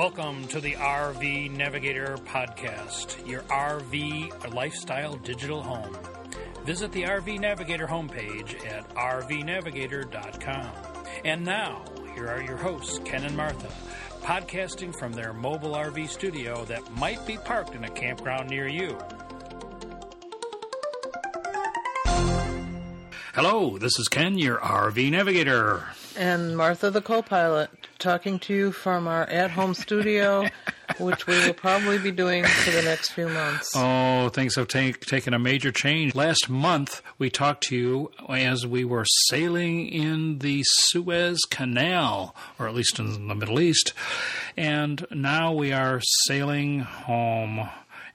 Welcome to the RV Navigator Podcast, your RV lifestyle digital home. Visit the RV Navigator homepage at rvnavigator.com. And now, here are your hosts, Ken and Martha, podcasting from their mobile RV studio that might be parked in a campground near you. Hello, this is Ken, your RV Navigator. And Martha, the co pilot, talking to you from our at home studio, which we will probably be doing for the next few months. Oh, things have take, taken a major change. Last month, we talked to you as we were sailing in the Suez Canal, or at least in the Middle East. And now we are sailing home.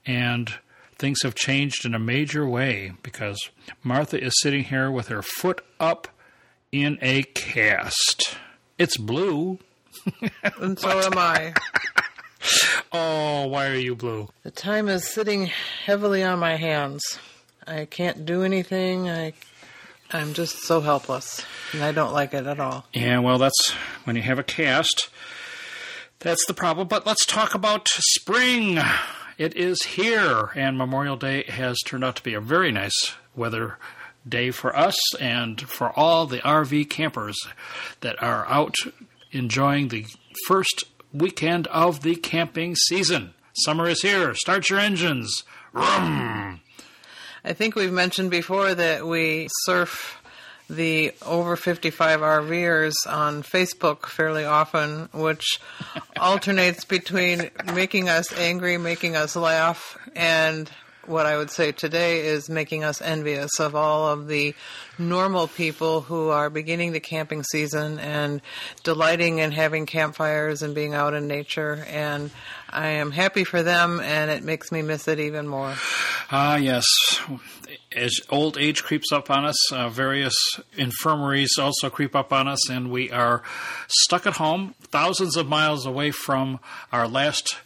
And things have changed in a major way because Martha is sitting here with her foot up in a cast. It's blue. And so am I. oh, why are you blue? The time is sitting heavily on my hands. I can't do anything. I I'm just so helpless, and I don't like it at all. Yeah, well, that's when you have a cast. That's the problem. But let's talk about spring. It is here, and Memorial Day has turned out to be a very nice weather day for us and for all the RV campers that are out enjoying the first weekend of the camping season. Summer is here. Start your engines. Vroom. I think we've mentioned before that we surf the over 55 RVers on Facebook fairly often, which alternates between making us angry, making us laugh, and what I would say today is making us envious of all of the normal people who are beginning the camping season and delighting in having campfires and being out in nature. And I am happy for them, and it makes me miss it even more. Ah, uh, yes. As old age creeps up on us, uh, various infirmaries also creep up on us, and we are stuck at home, thousands of miles away from our last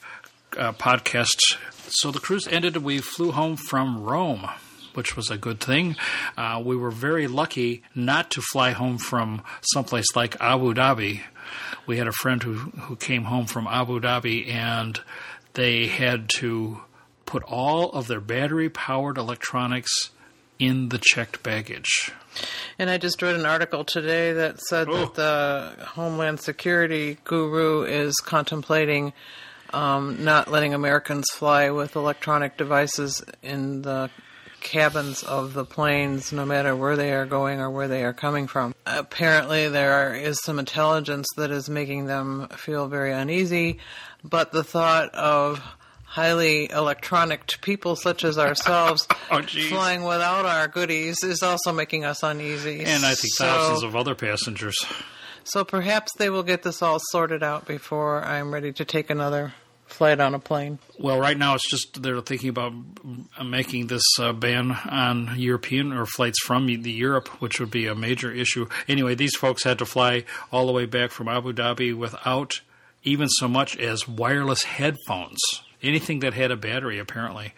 uh, podcast. So the cruise ended, we flew home from Rome which was a good thing. Uh, we were very lucky not to fly home from someplace like Abu Dhabi. We had a friend who, who came home from Abu Dhabi, and they had to put all of their battery powered electronics in the checked baggage. And I just read an article today that said oh. that the Homeland Security guru is contemplating um, not letting Americans fly with electronic devices in the cabins of the planes, no matter where they are going or where they are coming from. Apparently, there is some intelligence that is making them feel very uneasy, but the thought of highly electronic people such as ourselves oh, flying without our goodies is also making us uneasy. And I think so, thousands of other passengers. So perhaps they will get this all sorted out before I'm ready to take another flight on a plane? Well, right now it's just they're thinking about making this uh, ban on European or flights from the Europe, which would be a major issue. Anyway, these folks had to fly all the way back from Abu Dhabi without even so much as wireless headphones. Anything that had a battery, apparently,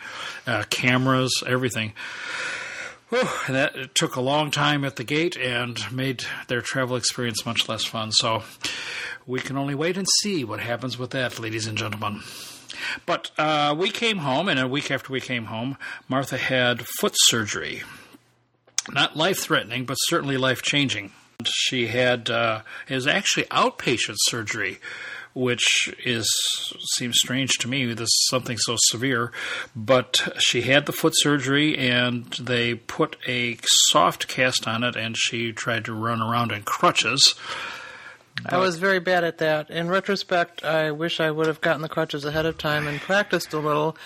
uh, cameras, everything. Whew, that took a long time at the gate and made their travel experience much less fun. So we can only wait and see what happens with that, ladies and gentlemen. But uh, we came home, and a week after we came home, Martha had foot surgery. Not life threatening, but certainly life changing. She had uh, is actually outpatient surgery, which is seems strange to me. This something so severe, but she had the foot surgery, and they put a soft cast on it, and she tried to run around in crutches. I was very bad at that. In retrospect, I wish I would have gotten the crutches ahead of time and practiced a little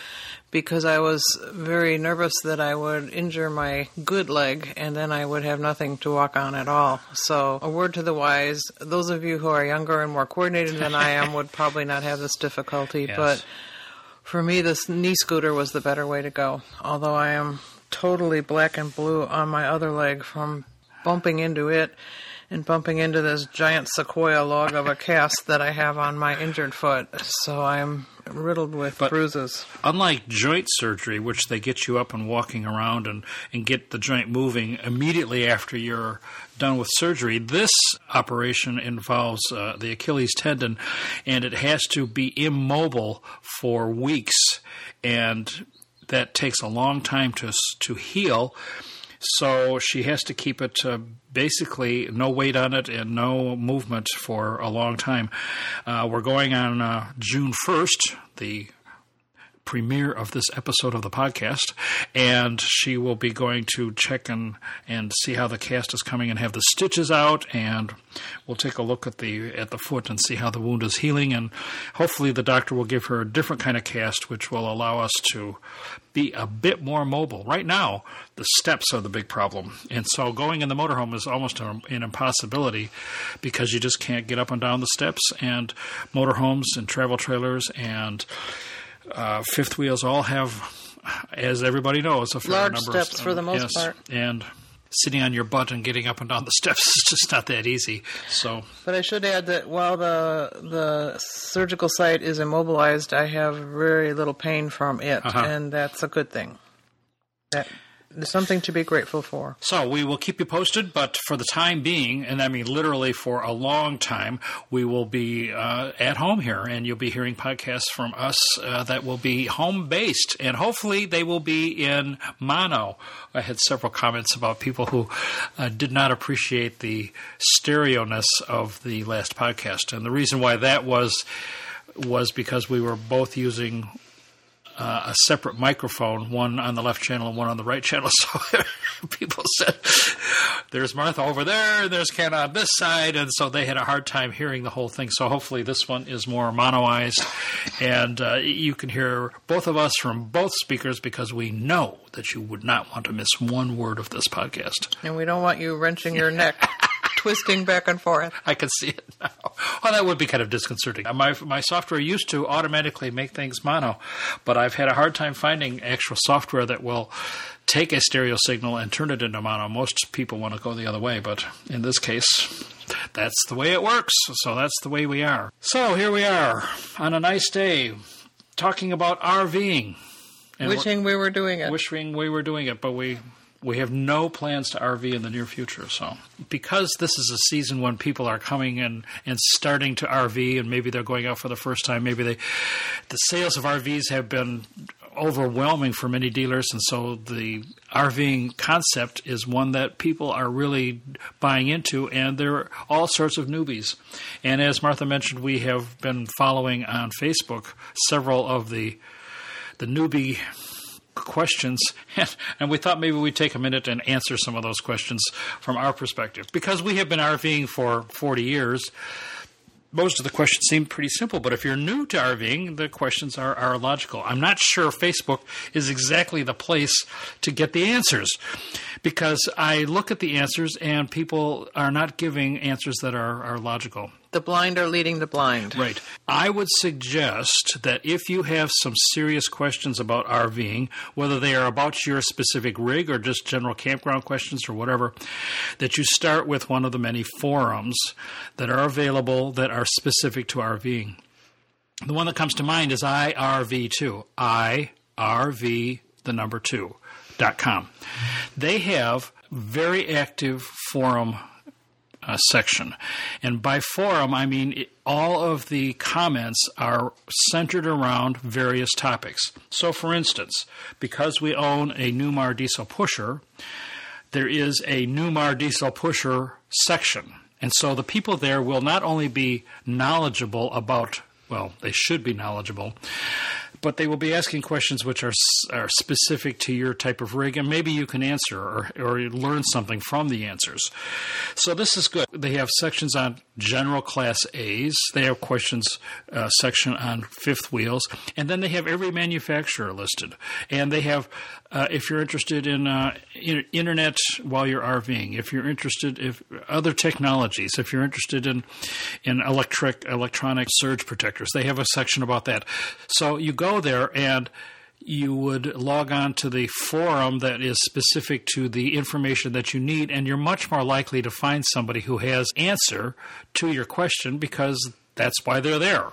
because I was very nervous that I would injure my good leg and then I would have nothing to walk on at all. So, a word to the wise those of you who are younger and more coordinated than I am would probably not have this difficulty, yes. but for me, this knee scooter was the better way to go. Although I am totally black and blue on my other leg from bumping into it and bumping into this giant sequoia log of a cast that I have on my injured foot. So I'm riddled with But- bruises. Unlike joint surgery, which they get you up and walking around and, and get the joint moving immediately after you're done with surgery, this operation involves uh, the Achilles tendon and it has to be immobile for weeks. And that takes a long time to, to heal. So she has to keep it uh, basically no weight on it and no movement for a long time. Uh, we're going on uh, June 1st, the premiere of this episode of the podcast, and she will be going to check and and see how the cast is coming and have the stitches out, and we'll take a look at the at the foot and see how the wound is healing, and hopefully the doctor will give her a different kind of cast, which will allow us to be a bit more mobile. Right now, the steps are the big problem, and so going in the motorhome is almost an impossibility because you just can't get up and down the steps, and motorhomes and travel trailers and uh, fifth wheels all have, as everybody knows, a fair Large number steps of for the most yes, part. and sitting on your butt and getting up and down the steps is just not that easy. So But I should add that while the the surgical site is immobilized, I have very little pain from it, Uh-huh. and that's a good thing. That something to be grateful for. So we will keep you posted, but for the time being, and I mean literally for a long time, we will be uh, at home here, and you'll be hearing podcasts from us uh, that will be home based, and hopefully they will be in mono. I had several comments about people who uh, did not appreciate the stereo ness of the last podcast, and the reason why that was was because we were both using uh, a separate microphone, one on the left channel and one on the right channel. So people said, "There's Martha over there, and there's Ken on this side," and so they had a hard time hearing the whole thing. So hopefully, this one is more monoized, and uh, you can hear both of us from both speakers because we know that you would not want to miss one word of this podcast. And we don't want you wrenching your neck, twisting back and forth. I can see it now. Well, that would be kind of disconcerting. Uh, my my software used to automatically make things mono, but I've had a hard time finding actual software that will take a stereo signal and turn it into mono. Most people want to go the other way, but in this case, that's the way it works. So that's the way we are. So here we are on a nice day, talking about RVing. And Wishing we were doing it. wishing we were doing it, but we we have no plans to RV in the near future. So, because this is a season when people are coming and and starting to RV, and maybe they're going out for the first time, maybe they the sales of RVs have been overwhelming for many dealers, and so the RVing concept is one that people are really buying into, and there are all sorts of newbies. And as Martha mentioned, we have been following on Facebook several of the the newbie questions, and, and we thought maybe we'd take a minute and answer some of those questions from our perspective. Because we have been RVing for 40 years, most of the questions seem pretty simple, but if you're new to RVing, the questions are, are logical. I'm not sure Facebook is exactly the place to get the answers because I look at the answers and people are not giving answers that are, are logical. The blind are leading the blind. Right. I would suggest that if you have some serious questions about RVing, whether they are about your specific rig or just general campground questions or whatever, that you start with one of the many forums that are available that are specific to RVing. The one that comes to mind is IRV2. IRV, the number two, dot com. They have very active forum uh, section. And by forum, I mean it, all of the comments are centered around various topics. So, for instance, because we own a Newmar diesel pusher, there is a Newmar diesel pusher section. And so the people there will not only be knowledgeable about, well, they should be knowledgeable, but they will be asking questions which are, are specific to your type of rig, and maybe you can answer or, or learn something from the answers. So this is good. They have sections on general class A's. They have questions uh, section on fifth wheels, and then they have every manufacturer listed. And they have, uh, if you're interested in uh, in- internet while you're RVing, if you're interested if other technologies, if you're interested in in electric electronic surge protectors, they have a section about that. So you go there and you would log on to the forum that is specific to the information that you need, and you're much more likely to find somebody who has answer to your question because that's why they're there.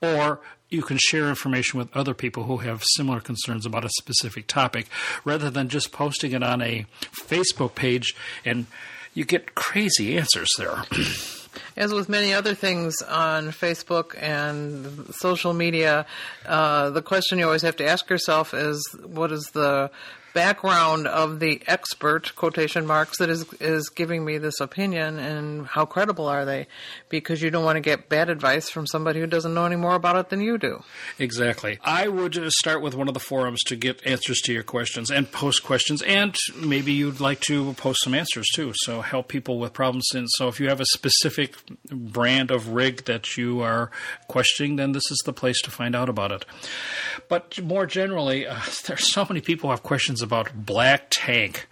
Or you can share information with other people who have similar concerns about a specific topic rather than just posting it on a Facebook page and you get crazy answers there. As with many other things on Facebook and social media, uh, the question you always have to ask yourself is what is the background of the expert quotation marks that is is giving me this opinion and how credible are they? Because you don't want to get bad advice from somebody who doesn't know any more about it than you do. Exactly. I would uh, start with one of the forums to get answers to your questions and post questions and maybe you'd like to post some answers too. So help people with problems. And so if you have a specific brand of rig that you are questioning then this is the place to find out about it. But more generally uh, there's so many people who have questions about black tank.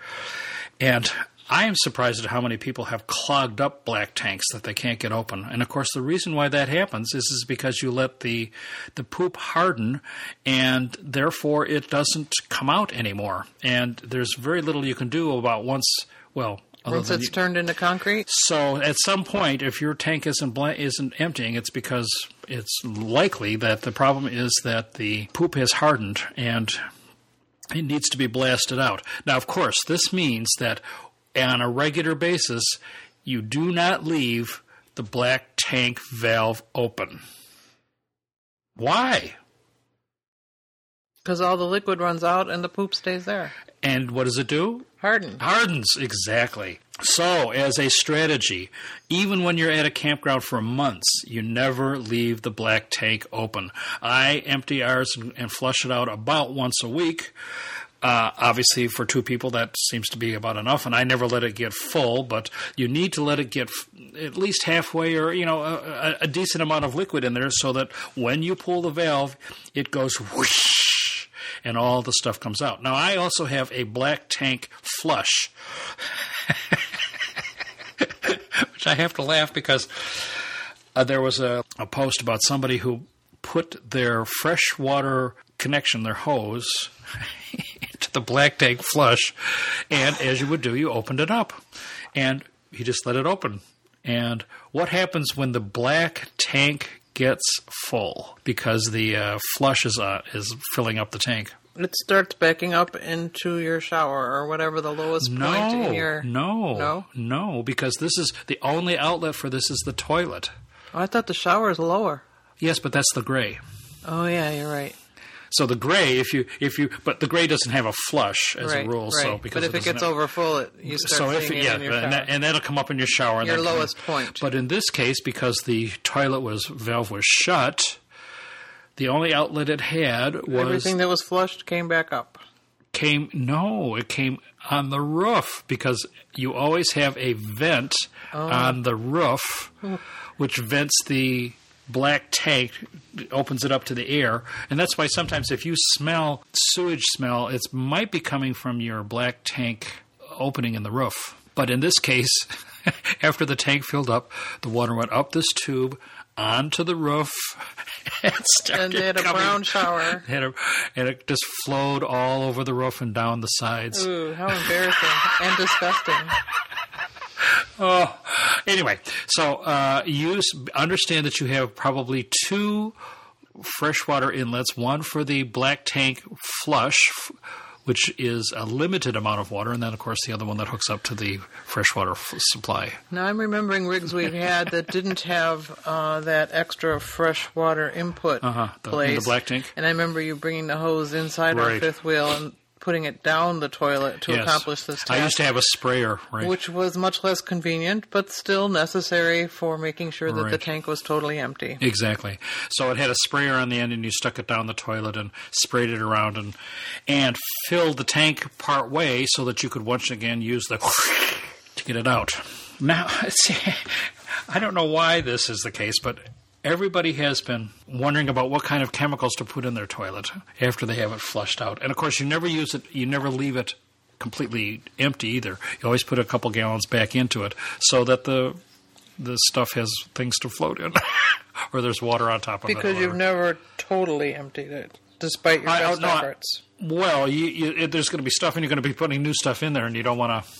And I am surprised at how many people have clogged up black tanks that they can't get open. And of course, the reason why that happens is, is because you let the the poop harden, and therefore it doesn't come out anymore. And there's very little you can do about once. Well, once it's you, turned into concrete. So at some point, if your tank isn't bl- isn't emptying, it's because it's likely that the problem is that the poop has hardened and it needs to be blasted out. Now, of course, this means that on a regular basis, you do not leave the black tank valve open. Why? Because all the liquid runs out and the poop stays there. And what does it do? Hardens. Hardens, exactly. So, as a strategy, even when you're at a campground for months, you never leave the black tank open. I empty ours and, flush it out about once a week. Uh, obviously, for two people, that seems to be about enough, and I never let it get full. But you need to let it get f- at least halfway, or you know, a, a, decent amount of liquid in there, so that when you pull the valve, it goes whoosh, and all the stuff comes out. Now, I also have a black tank flush, I have to laugh because uh, there was a, a post about somebody who put their freshwater connection, their hose into the black tank flush, and as you would do, you opened it up, and he just let it open. And what happens when the black tank gets full because the uh, flush is uh, is filling up the tank? It starts backing up into your shower or whatever the lowest no, point in your. No, no, no, because this is the only outlet for this is the toilet. Oh, I thought the shower is lower. Yes, but that's the gray. Oh yeah, you're right. So the gray, if you if you, but the gray doesn't have a flush as right, a rule. Right. So because but if it, it gets have, over full, it you start so if it, yeah, and, that, and, that'll come up in your shower. Your lowest point. But in this case, because the toilet was valve was shut, the only outlet it had was everything that was flushed came back up. Came no, it came on the roof because you always have a vent oh. on the roof, which vents the black tank opens it up to the air and that's why sometimes if you smell sewage smell it might be coming from your black tank opening in the roof but in this case after the tank filled up the water went up this tube onto the roof and, and they had a coming, brown shower. And, a, and it just flowed all over the roof and down the sides. Ooh how embarrassing and disgusting. Oh, anyway, so uh, use understand that you have probably two freshwater inlets. One for the black tank flush, which is a limited amount of water, and then of course the other one that hooks up to the freshwater f- supply. Now I'm remembering rigs we've had that didn't have uh, that extra freshwater input uh-huh, the, place. the black tank. And I remember you bringing the hose inside right. our fifth wheel and putting it down the toilet to yes. accomplish this task. I used to have a sprayer, right? Which was much less convenient, but still necessary for making sure that right. the tank was totally empty. Exactly. So it had a sprayer on the end, and you stuck it down the toilet and sprayed it around and and filled the tank part way so that you could once again use the to get it out. Now, I don't know why this is the case, but everybody has been wondering about what kind of chemicals to put in their toilet after they have it flushed out. And of course, you never use it, you never leave it completely empty either. You always put a couple gallons back into it so that the the stuff has things to float in, or there's water on top of because it. Because you've never totally emptied it. despite your best efforts. Well, you, you, it, there's going to be stuff, and you're going to be putting new stuff in there, and you don't want to,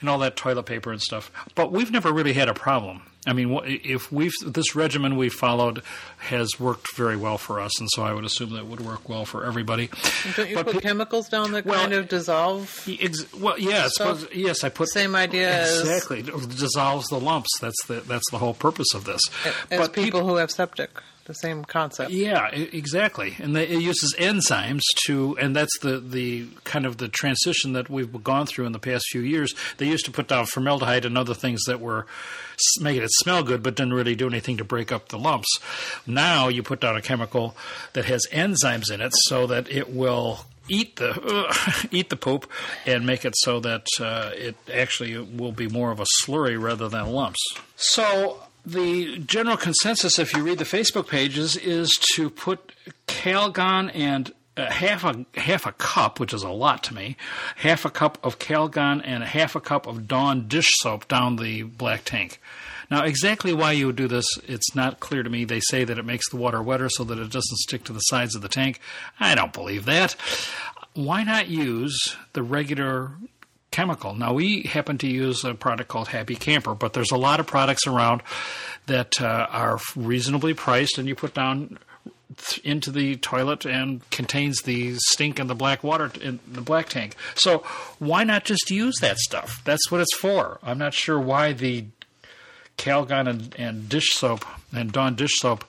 and all that toilet paper and stuff. But we've never really had a problem. I mean, if we've this regimen we followed has worked very well for us, and so I would assume that would work well for everybody. Don't you but put pe- chemicals down that Well, kind of dissolve? Ex- well, So- suppose, yes, I put Same idea exactly dissolves the lumps. That's the that's the whole purpose of this. As But peop- people who have septic, the same concept. Yeah, exactly. And they, it uses enzymes to, and that's the, the kind of the transition that we've gone through in the past few years. They used to put down formaldehyde and other things that were making it smell good, but didn't really do anything to break up the lumps. Now you put down a chemical that has enzymes in it, so that it will eat the eat the poop and make it so that uh, it actually will be more of a slurry rather than lumps. So the general consensus, if you read the Facebook pages, is to put Calgon and uh, half a half a cup, which is a lot to me, half a cup of Calgon and half a cup of Dawn dish soap down the black tank. Now, exactly why you would do this, it's not clear to me. They say that it makes the water wetter so that it doesn't stick to the sides of the tank. I don't believe that. Why not use the regular chemical. Now, we happen to use a product called Happy Camper, but there's a lot of products around that uh, are reasonably priced, and you put down th- into the toilet and contains the stink and the black water t- in the black tank. So, why not just use that stuff? That's what it's for. I'm not sure why the Calgon and, and dish soap and Dawn dish soap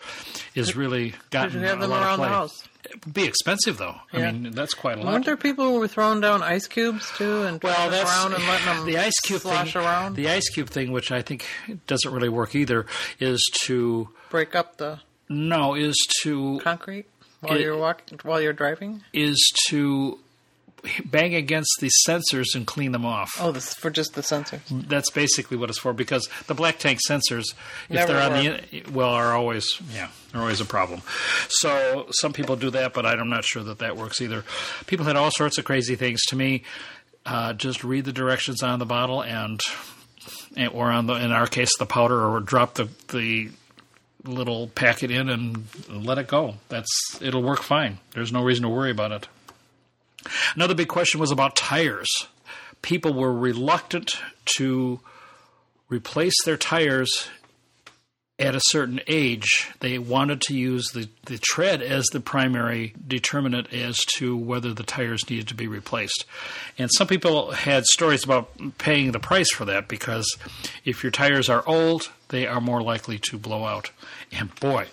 is really gotten a lot around of the play. House? It'd be expensive though. Yeah. I mean, that's quite a lot. Weren't there people who were throwing down ice cubes too and Well, that's around and letting them the ice cube slosh thing. around, The ice cube thing, which I think doesn't really work either, is to break up the no is to concrete while It- you're walking, while you're driving? is to bang against the sensors and clean them off. Oh, this is for just the sensors. That's basically what it's for because the black tank sensors, if Never they're on the well, are always yeah, they're always a problem. So some people do that, but I'm not sure that that works either. People had all sorts of crazy things. To me, uh, just read the directions on the bottle and, and or on the in our case the powder or drop the the little packet in and let it go. That's it'll work fine. There's no reason to worry about it. Another big question was about tires. People were reluctant to replace their tires at a certain age. They wanted to use the, the tread as the primary determinant as to whether the tires needed to be replaced. And some people had stories about paying the price for that because if your tires are old, they are more likely to blow out. And boy,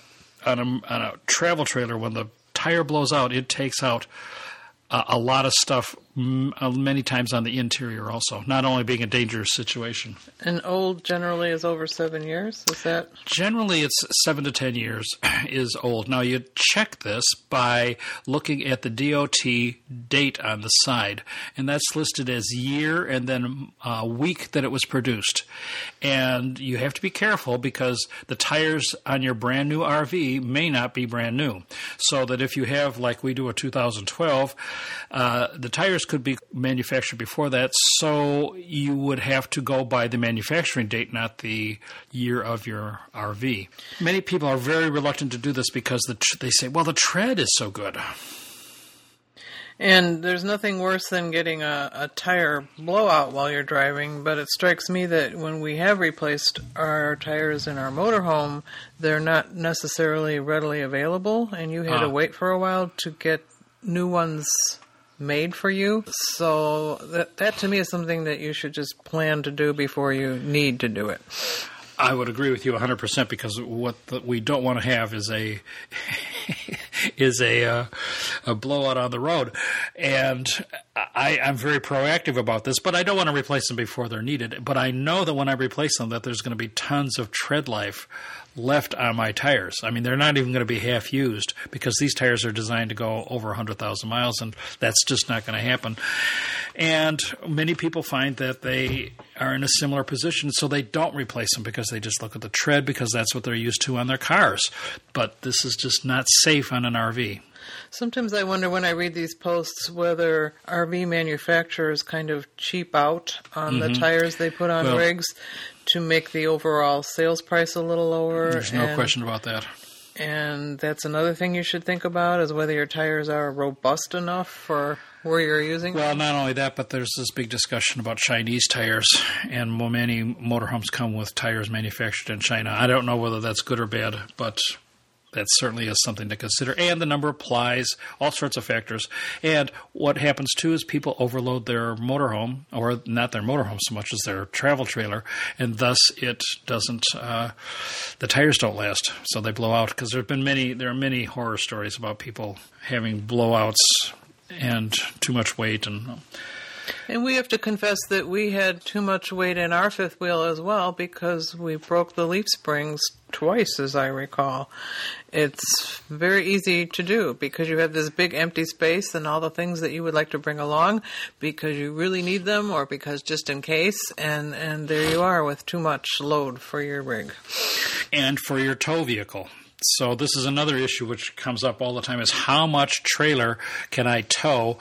on a, on a travel trailer, when the tire blows out, it takes out a, lot of stuff, many times on the interior also, not only being a dangerous situation. And old generally is over seven years. Is that Generally, it's seven to ten years is old. Now, you check this by looking at the DOT date on the side, and that's listed as year and then uh, week that it was produced. And you have to be careful because the tires on your brand new RV may not be brand new. So that if you have, like we do, a 2012, uh, the tires could be manufactured before that. So you would have to go by the manufacturing date, not the year of your RV. Many people are very reluctant to do this because the tr- they say, well, the tread is so good. And there's nothing worse than getting a, a tire blowout while you're driving, but it strikes me that when we have replaced our tires in our motorhome, they're not necessarily readily available, and you had Ah. to wait for a while to get new ones made for you. So that that to me is something that you should just plan to do before you need to do it. I would agree with you 100% because what the, we don't want to have is a is a uh, a blowout on the road, and I, I'm very proactive about this. But I don't want to replace them before they're needed. But I know that when I replace them, that there's going to be tons of tread life left on my tires. I mean, they're not even going to be half used because these tires are designed to go over 100,000 miles, and that's just not going to happen. And many people find that they are in a similar position, so they don't replace them because they just look at the tread because that's what they're used to on their cars. But this is just not safe on an RV. Sometimes I wonder when I read these posts whether RV manufacturers kind of cheap out on the tires they put on Mm-hmm. Well- rigs to make the overall sales price a little lower. There's no and, question about that. And that's another thing you should think about is whether your tires are robust enough for where you're using Well, them. not only that, but there's this big discussion about Chinese tires, and many motorhomes come with tires manufactured in China. I don't know whether that's good or bad, but that certainly is something to consider. And the number of plies, all sorts of factors. And what happens too is people overload their motorhome, or not their motorhome so much as their travel trailer, and thus it doesn't. Uh, the tires don't last, so they blow out. Because there have been many, there are many horror stories about people having blowouts and too much weight and And we have to confess that we had too much weight in our fifth wheel as well because we broke the leaf springs twice, as I recall. It's very easy to do because you have this big empty space and all the things that you would like to bring along because you really need them or because just in case, and, and there you are with too much load for your rig. and for your tow vehicle. So this is another issue which comes up all the time: is how much trailer can I tow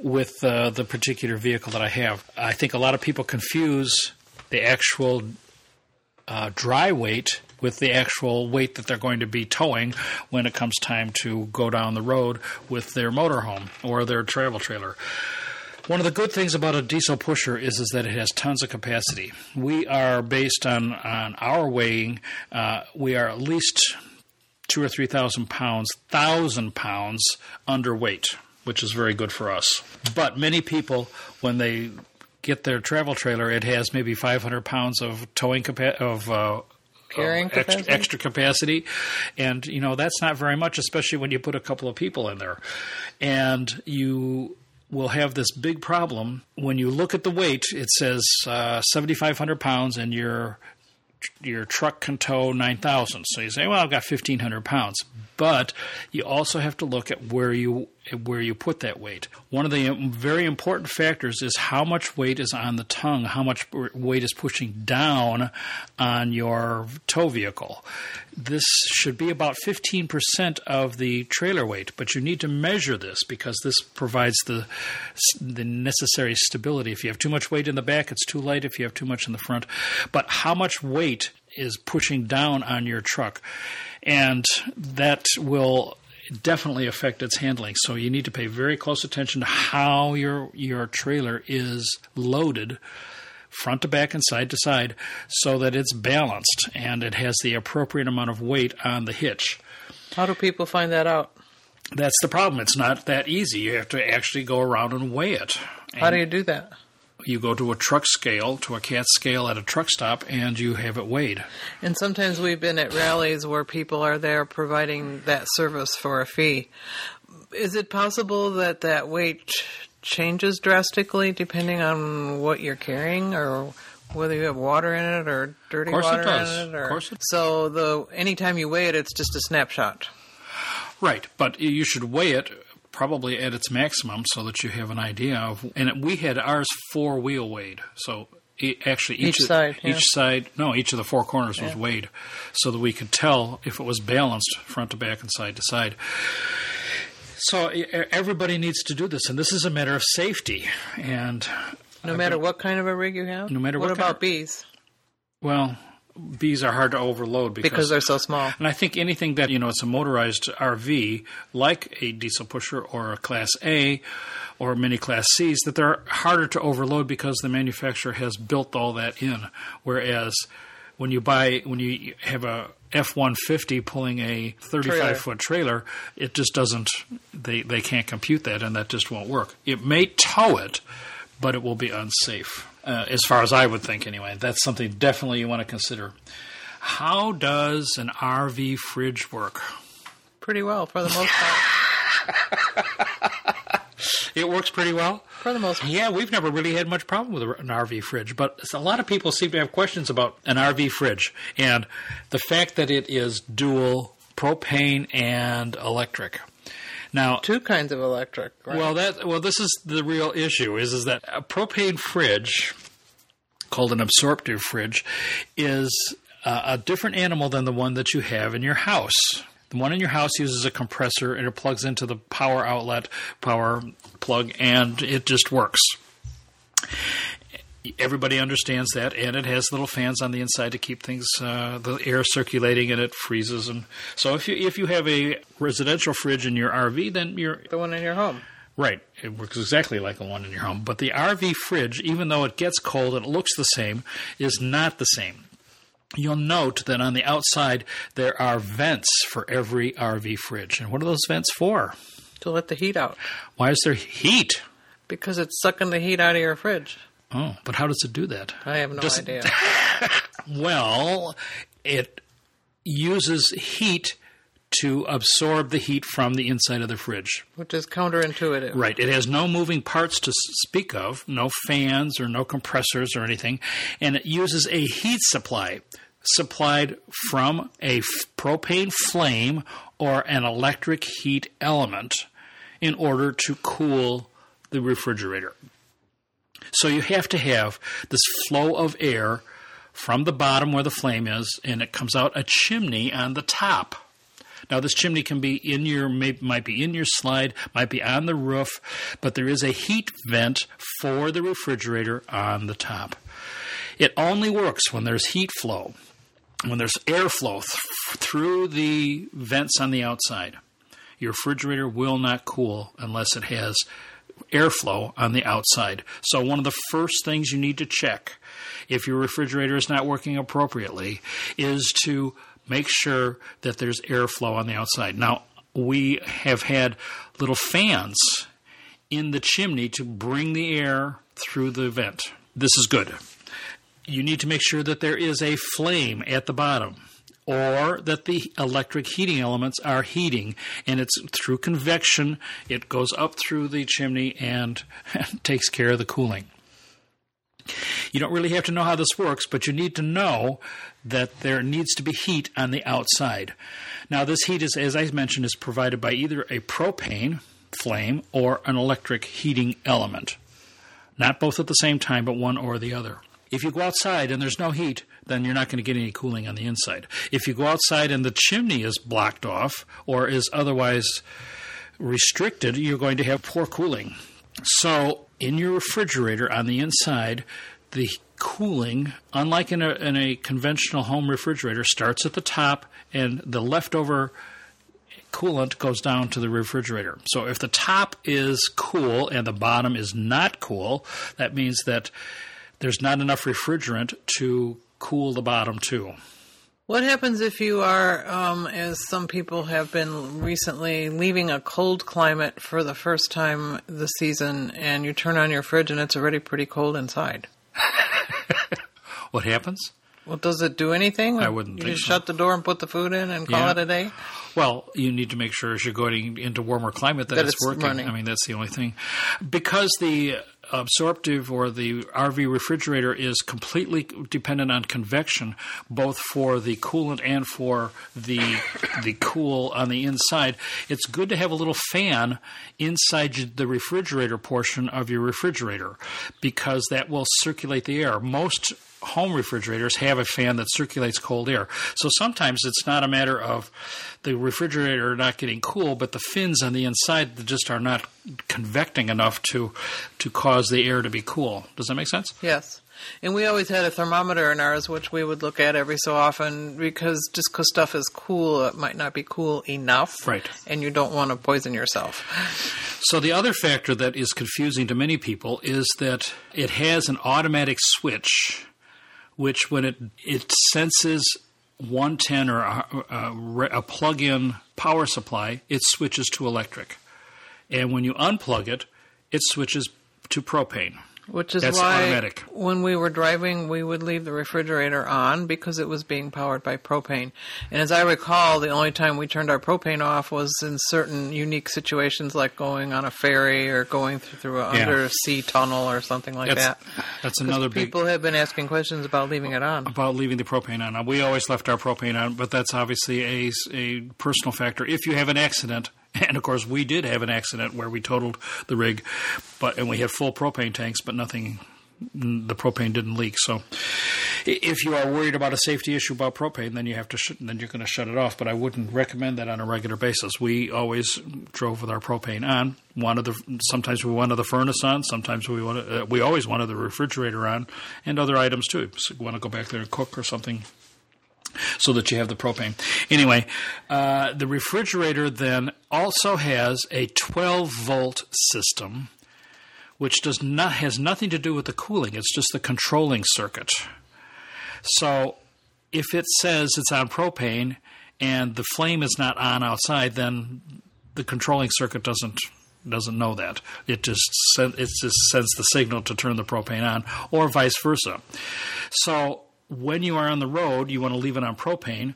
with uh, the particular vehicle that I have? I think a lot of people confuse the actual uh, dry weight with the actual weight that they're going to be towing when it comes time to go down the road with their motorhome or their travel trailer. One of the good things about a diesel pusher is, is that it has tons of capacity. We are based on, on our weighing, uh, we are at least two or three thousand pounds, thousand pounds underweight, which is very good for us. But many people, when they get their travel trailer, it has maybe 500 pounds of towing capa- of uh, Carrying extra, capacity? extra capacity, and you know that's not very much, especially when you put a couple of people in there, and you will have this big problem when you look at the weight. It says uh, 7,500 pounds, and your your truck can tow 9,000. So you say, well, I've got 1,500 pounds. But you also have to look at where you where you put that weight. One of the very important factors is how much weight is on the tongue, how much weight is pushing down on your tow vehicle. This should be about 15% of the trailer weight, but you need to measure this because this provides the the necessary stability. If you have too much weight in the back, it's too light. If you have too much in the front, but how much weight is pushing down on your truck, and that will definitely affect its handling. So you need to pay very close attention to how your your trailer is loaded front to back and side to side so that it's balanced and it has the appropriate amount of weight on the hitch. How do people find that out? That's the problem. It's not that easy. You have to actually go around and weigh it. How do you do that? You go to a truck scale, to a CAT scale at a truck stop, and you have it weighed. And sometimes we've been at rallies where people are there providing that service for a fee. Is it possible that that weight changes drastically depending on what you're carrying or whether you have water in it or dirty it water does. in it? Or, Of course it- does. so the anytime you weigh it, it's just a snapshot. Right, but you should weigh it probably at its maximum so that you have an idea of. And we had ours four wheel weighed, so actually each Each side, each yeah. side, no, each of the four corners was weighed, so that we could tell if it was balanced front to back and side to side. So everybody needs to do this, and this is a matter of safety. And No matter what kind of a rig you have? No matter what what about of- B's? well, B's are hard to overload because, Because they're so small. And I think anything that, you know, it's a motorized RV, like a diesel pusher or a Class A or many Class Cs, that they're harder to overload because the manufacturer has built all that in. Whereas when you buy, when you have a F 150 pulling a 35 foot trailer, it just doesn't, they, they can't compute that and that just won't work. It may tow it, but it will be unsafe, uh, as far as I would think anyway. That's something definitely you want to consider. How does an RV fridge work? Pretty well for the most part. It works pretty well. For the most part. Yeah, we've never really had much problem with an RV fridge, but a lot of people seem to have questions about an RV fridge and the fact that it is dual propane and electric. Now, Two kinds of electric, right? Well, that well, this is the real issue. Is is that a propane fridge, called an absorptive fridge, is uh, a different animal than the one that you have in your house. The one in your house uses a compressor and it plugs into the power outlet, power plug, and it just works. Everybody understands that, and it has little fans on the inside to keep things uh, the air circulating, and it freezes. And so, if you if you have a residential fridge in your RV, then you're The one in your home. Right. It works exactly like the one in your home. But the RV fridge, even though it gets cold and it looks the same, is not the same. You'll note that on the outside there are vents for every RV fridge. And what are those vents for? To let the heat out. Why is there heat? Because it's sucking the heat out of your fridge. Oh, but how does it do that? I have no Does- idea. Well, it uses heat to absorb the heat from the inside of the fridge. Which is counterintuitive. Right. It has no moving parts to speak of, no fans or no compressors or anything, and it uses a heat supply supplied from a f- propane flame or an electric heat element in order to cool the refrigerator. So you have to have this flow of air from the bottom where the flame is, and it comes out a chimney on the top. Now, this chimney can be in your, may, might be in your slide, might be on the roof, but there is a heat vent for the refrigerator on the top. It only works when there's heat flow, when there's airflow th- through the vents on the outside. Your refrigerator will not cool unless it has airflow on the outside. So, one of the first things you need to check if your refrigerator is not working appropriately is to make sure that there's airflow on the outside. Now, we have had little fans in the chimney to bring the air through the vent. This is good. You need to make sure that there is a flame at the bottom or that the electric heating elements are heating and it's through convection it goes up through the chimney and takes care of the cooling. You don't really have to know how this works but you need to know that there needs to be heat on the outside. Now this heat is as i mentioned is provided by either a propane flame or an electric heating element. Not both at the same time but one or the other. If you go outside and there's no heat, then you're not going to get any cooling on the inside. If you go outside and the chimney is blocked off or is otherwise restricted, you're going to have poor cooling. So, in your refrigerator on the inside, the cooling, unlike in a, in a conventional home refrigerator, starts at the top and the leftover coolant goes down to the refrigerator. So if the top is cool and the bottom is not cool, that means that there's not enough refrigerant to cool the bottom too. What happens if you are, um, as some people have been recently, leaving a cold climate for the first time this season and you turn on your fridge and it's already pretty cold inside? What happens? Well, does it do anything? I wouldn't You just so. shut the door and put the food in and call Yeah. it a day? Well, you need to make sure as you're going into warmer climate that, That it's, it's working. running. I mean, that's the only thing. Because the absorptive or the RV refrigerator is completely dependent on convection, both for the coolant and for the the cool on the inside. It's good to have a little fan inside the refrigerator portion of your refrigerator because that will circulate the air. Most home refrigerators have a fan that circulates cold air. So sometimes it's not a matter of the refrigerator not getting cool, but the fins on the inside just are not convecting enough to to cause the air to be cool. Does that make sense? Yes. And we always had a thermometer in ours, which we would look at every so often because just because stuff is cool, it might not be cool enough. Right. And you don't want to poison yourself. So the other factor that is confusing to many people is that it has an automatic switch, which when it it senses 110 or a, a, a plug-in power supply, it switches to electric, and when you unplug it, it switches to propane. Which is That's why automatic. when we were driving, we would leave the refrigerator on because it was being powered by propane. And as I recall, the only time we turned our propane off was in certain unique situations, like going on a ferry or going through, through an Yeah. undersea tunnel or something like That's that. that's another big People have been asking questions about leaving it on. about leaving the propane on. We always left our propane on, but that's obviously a, a personal factor. If you have an accident, and of course we did have an accident where we totaled the rig, but and we had full propane tanks, but nothing, the propane didn't leak. So if you are worried about a safety issue about propane, then you have to sh- then you're going to shut it off. But I wouldn't recommend that on a regular basis. We always drove with our propane on. Wanted the sometimes we wanted the furnace on. Sometimes we wanted uh, we always wanted the refrigerator on, and other items too. So you want to go back there and cook or something so that you have the propane. Anyway, uh, the refrigerator then also has a 12 volt system, which does not has nothing to do with the cooling. It's just the controlling circuit. So if it says it's on propane and the flame is not on outside, then the controlling circuit doesn't doesn't know that. It just it just sends the signal to turn the propane on, or vice versa. So when you are on the road, you want to leave it on propane,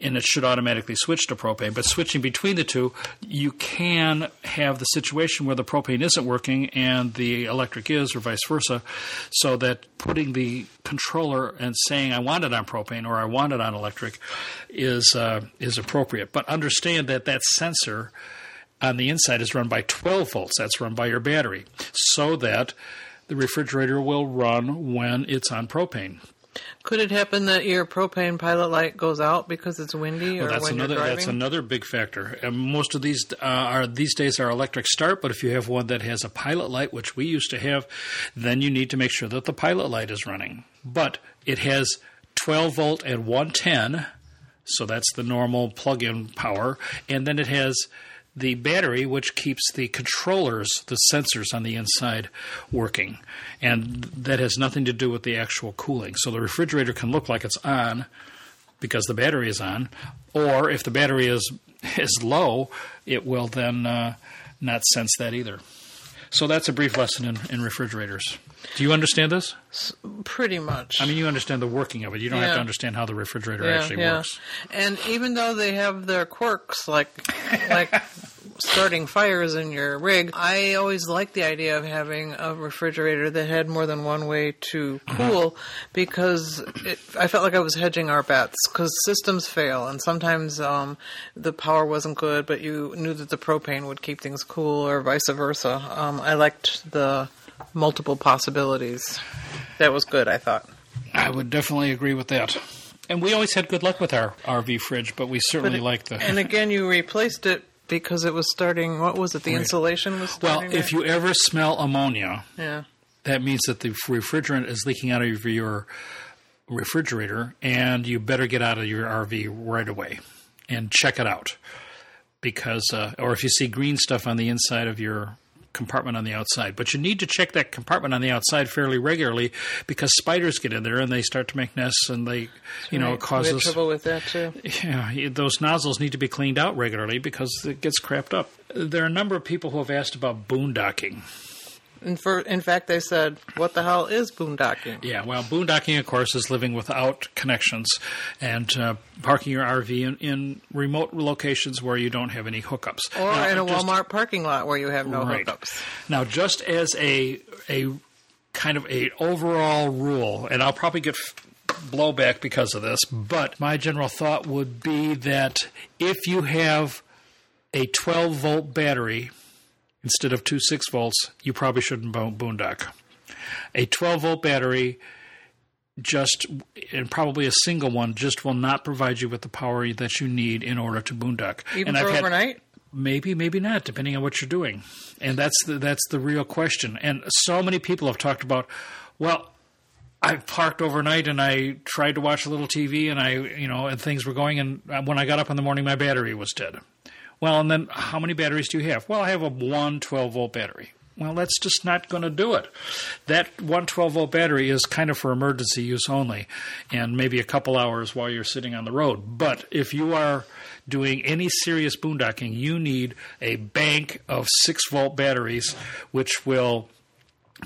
and it should automatically switch to propane. But switching between the two, you can have the situation where the propane isn't working and the electric is, or vice versa. So that putting the controller and saying I want it on propane or I want it on electric is uh, is appropriate. But understand that that sensor on the inside is run by 12 volts. That's run by your battery, so that the refrigerator will run when it's on propane. Could it happen that your propane pilot light goes out because it's windy, Well, or that's when another you're driving? that's another big factor. And most of these uh, are these days are electric start, but if you have one that has a pilot light, which we used to have, then you need to make sure that the pilot light is running. But it has 12 volt and 110, so that's the normal plug-in power, and then it has the battery, which keeps the controllers, the sensors on the inside, working. And that has nothing to do with the actual cooling. So the refrigerator can look like it's on because the battery is on, or if the battery is is low, it will then uh, not sense that either. So that's a brief lesson in, in refrigerators. Do you understand this? Pretty much. I mean, you understand the working of it. You don't have to understand how the refrigerator yeah, actually yeah. works. And even though they have their quirks, like like starting fires in your rig, I always liked the idea of having a refrigerator that had more than one way to cool because it, I felt like I was hedging our bets because systems fail and sometimes um, the power wasn't good, but you knew that the propane would keep things cool or vice versa. Um, I liked the multiple possibilities. That was good, I thought. I would definitely agree with that. And we always had good luck with our RV fridge, but we certainly it- liked the. And again, you replaced it because it was starting. What was it? The Right. insulation was well, starting. if you ever smell ammonia, yeah, that means that the refrigerant is leaking out of your refrigerator, and you better get out of your RV right away and check it out. Because, uh, or if you see green stuff on the inside of your compartment on the outside, but you need to check that compartment on the outside fairly regularly because spiders get in there and they start to make nests and they, you know, it Right. we causes trouble with that too. yeah, those nozzles need to be cleaned out regularly because it gets crapped up. There are a number of people who have asked about boondocking. And for in fact, they said, "What the hell is boondocking?" Yeah, well, boondocking, of course, is living without connections and uh, parking your RV in, in remote locations where you don't have any hookups. Or Now, in a just- Walmart parking lot where you have no Right. hookups. Now, just as a a kind of a overall rule, and I'll probably get f- blowback because of this, but my general thought would be that if you have a 12 volt battery instead of two 6 volts, you probably shouldn't boondock. A 12 volt battery just and probably a single one just will not provide you with the power that you need in order to boondock. Even and for I've had, overnight. Maybe, maybe not, depending on what you're doing. And that's the, that's the real question. And so many people have talked about, well, I parked overnight and I tried to watch a little TV and I, you know, and things were going. And uh, when I got up in the morning, my battery was dead. Well, and then how many batteries do you have? Well, I have a one 12 volt battery. Well, that's just not going to do it. That one 12 volt battery is kind of for emergency use only and maybe a couple hours while you're sitting on the road. But if you are doing any serious boondocking, you need a bank of 6 volt batteries, which will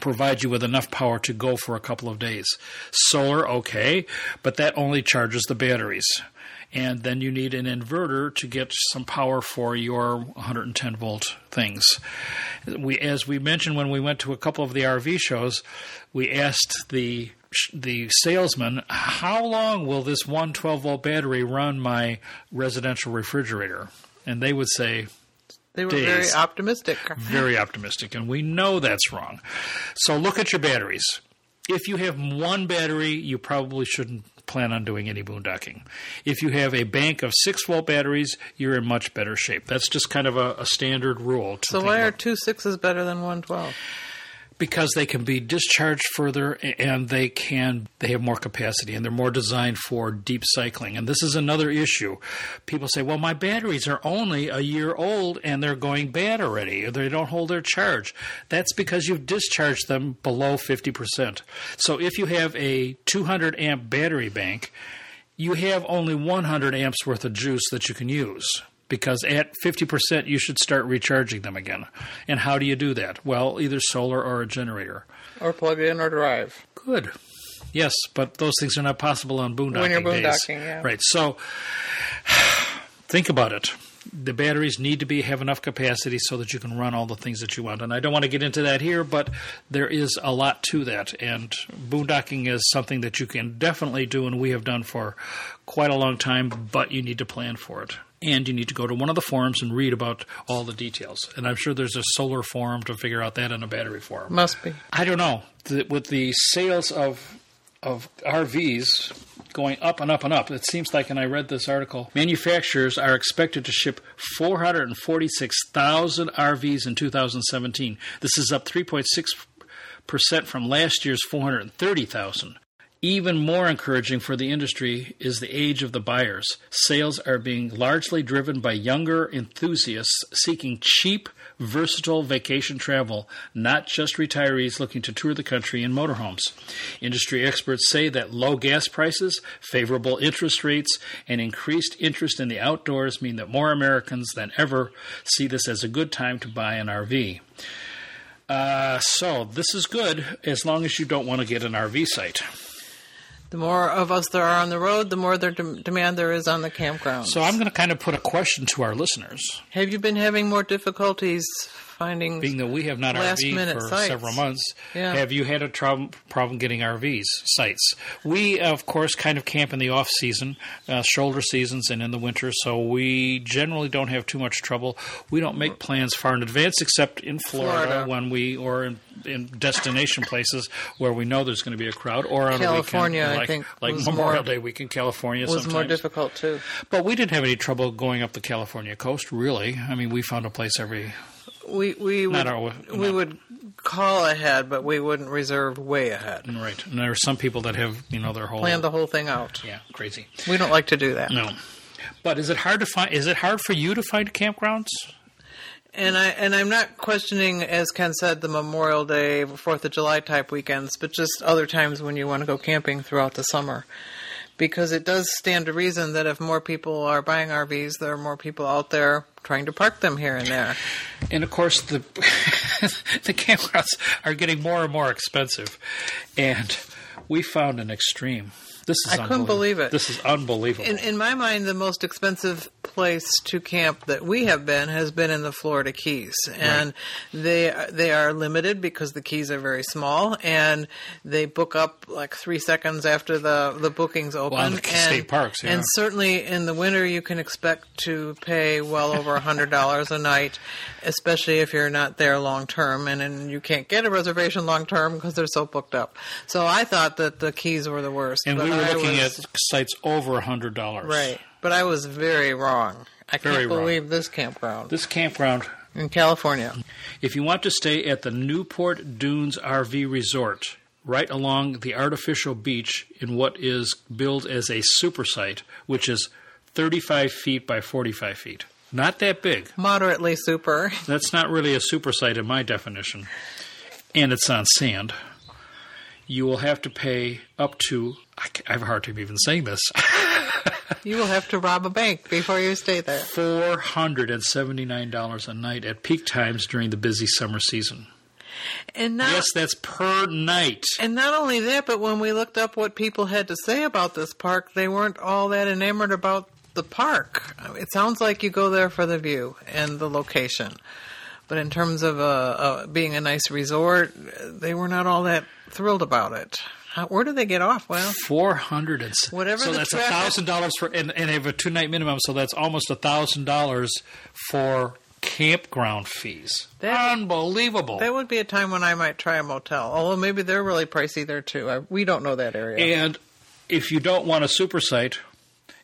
provide you with enough power to go for a couple of days. Solar, okay, but that only charges the batteries. And then you need an inverter to get some power for your 110 volt things. We, as we mentioned when we went to a couple of the RV shows, we asked the the salesman, "How long will this 112 volt battery run my residential refrigerator?" And they would say, They were very optimistic. very optimistic, and we know that's wrong. So look at your batteries. If you have one battery, you probably shouldn't plan on doing any boondocking. If you have a bank of six volt batteries, you're in much better shape. That's just kind of a, a standard rule. to So why are two sixes better than one twelve? Because they can be discharged further and they can they have more capacity and they're more designed for deep cycling. And this is another issue. People say well my batteries are only a year old and they're going bad already. Or they don't hold their charge. That's because you've discharged them below 50% so if you have a 200 amp battery bank you have only 100 amps worth of juice that you can use because at 50% you should start recharging them again. And how do you do that? Well, either solar or a generator. Or plug in or drive. Good. Yes, but those things are not possible on boondocking When you're days. yeah. Right. So think about it. The batteries need to be have enough capacity so that you can run all the things that you want. And I don't want to get into that here, but there is a lot to that. And boondocking is something that you can definitely do, and we have done for quite a long time. But you need to plan for it. And you need to go to one of the forums and read about all the details. And I'm sure there's a solar forum to figure out that and a battery forum. Must be. I don't know. The, with the sales of of RVs going up and up and up, it seems like, and I read this article, manufacturers are expected to ship 446,000 RVs in 2017. This is up 3.6 percent from last year's 430,000. Even more encouraging for the industry is the age of the buyers. Sales are being largely driven by younger enthusiasts seeking cheap, versatile vacation travel, not just retirees looking to tour the country in motorhomes. Industry experts say that low gas prices, favorable interest rates, and increased interest in the outdoors mean that more Americans than ever see this as a good time to buy an RV. Uh, so, this is good as long as you don't want to get an RV site. The more of us there are on the road, the more there dem- demand there is on the campground. So I'm going to kind of put a question to our listeners, Have you been having more difficulties finding? being that we have not Last RV for sites. several months. Yeah. Have you had a trouble problem getting RVs sites? We of course kind of camp in the off season, uh, shoulder seasons, and in the winter, so we generally don't have too much trouble. We don't make plans far in advance, except in Florida, Florida. when we or in, in destination places where we know there's going to be a crowd, or on California, a I weekend, like, think, like Memorial more- Day week in California. was sometimes. more difficult too. But we didn't have any trouble going up the California coast, really. I mean, we found a place every. We we would our- we would call ahead, but we wouldn't reserve way ahead. Right. And there are some people that have, you know, their whole. Plan the whole thing out. Yeah, crazy. We don't like to do that. No. But is it hard to find? Is it hard for you to find campgrounds? And I and I'm not questioning, as Ken said, the Memorial Day, Fourth of July type weekends, but just other times when you want to go camping throughout the summer. Because it does stand to reason that if more people are buying RVs, there are more people out there trying to park them here and there. And of course, the the campgrounds are getting more and more expensive, and we found an extreme. This is I couldn't believe it. This is unbelievable. In, in my mind, the most expensive place to camp that we have been has been in the Florida Keys, and they they are limited because the keys are very small, and they book up like three seconds after the the bookings open. Well, the and, state parks, yeah. and certainly in the winter, you can expect to pay well over a hundred dollars a night, especially if you're not there long term, and, and you can't get a reservation long term because they're so booked up. So I thought that the Keys were the worst. and we were I looking was- at sites over a hundred dollars. Right. But I was very wrong. I Very can't wrong. believe this campground This campground in California. If you want to stay at the Newport Dunes RV Resort, right along the artificial beach in what is billed as a super site, which is 35 feet by 45 feet. Not that big. Moderately super. That's not really a super site in my definition. And it's on sand. You will have to pay up to, I have a hard time even saying this, You will have to rob a bank before you stay there. $479 a night at peak times during the busy summer season. And not Yes, that's per night. and not only that, but when we looked up what people had to say about this park, they weren't all that enamored about the park. It sounds like you go there for the view and the location. But in terms of uh, uh, being a nice resort, they were not all that thrilled about it. How, where do they get off? Well, Four hundred and Whatever So that's a thousand dollars for, and, and they have a two night minimum. So that's almost a thousand dollars for campground fees. That- Unbelievable. That would be a time when I might try a motel. Although maybe they're really pricey there too. I, we don't know that area. And if you don't want a super site,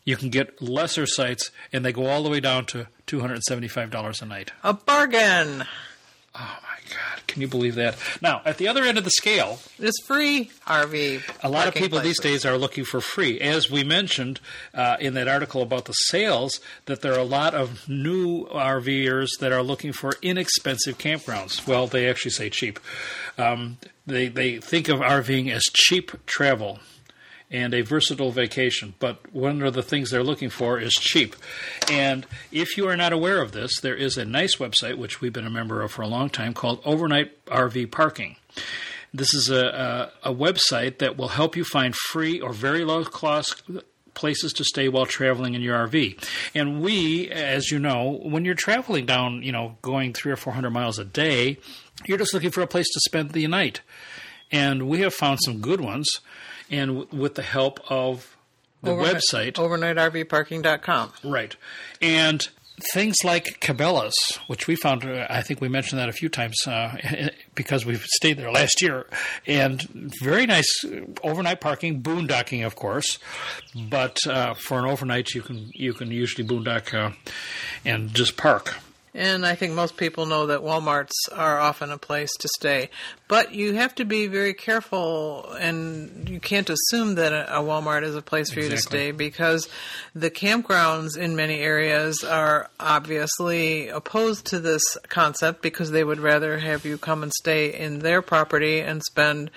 you can get lesser sites, and they go all the way down to two hundred seventy-five dollars a night. a bargain Oh my God! Can you believe that? Now, at the other end of the scale, is free RV. a lot of people these days are looking for free. As we mentioned uh, in that article about the sales, that there are a lot of new RVers that are looking for inexpensive campgrounds. Well, they actually say cheap. Um, they they think of RVing as cheap travel and a versatile vacation. But one of the things they're looking for is cheap. And if you are not aware of this, there is a nice website, which we've been a member of for a long time, called Overnight RV Parking. This is a, a, a website that will help you find free or very low cost places to stay while traveling in your RV. And we, as you know, when you're traveling down, you know, going three or four hundred miles a day, you're just looking for a place to spend the night. And we have found some good ones. And w- with the help of the Overnight- website, overnightRVparking.com. Right. And things like Cabela's, which we found, uh, I think we mentioned that a few times uh, because we've stayed there last year, and very nice overnight parking, boondocking, of course. But uh, for an overnight, you can you can usually boondock uh, and just park. And I think most people know that Walmarts are often a place to stay. But you have to be very careful, and you can't assume that a, Walmart is a place for you to stay because the campgrounds in many areas are obviously opposed to this concept because they would rather have you come and stay in their property and spend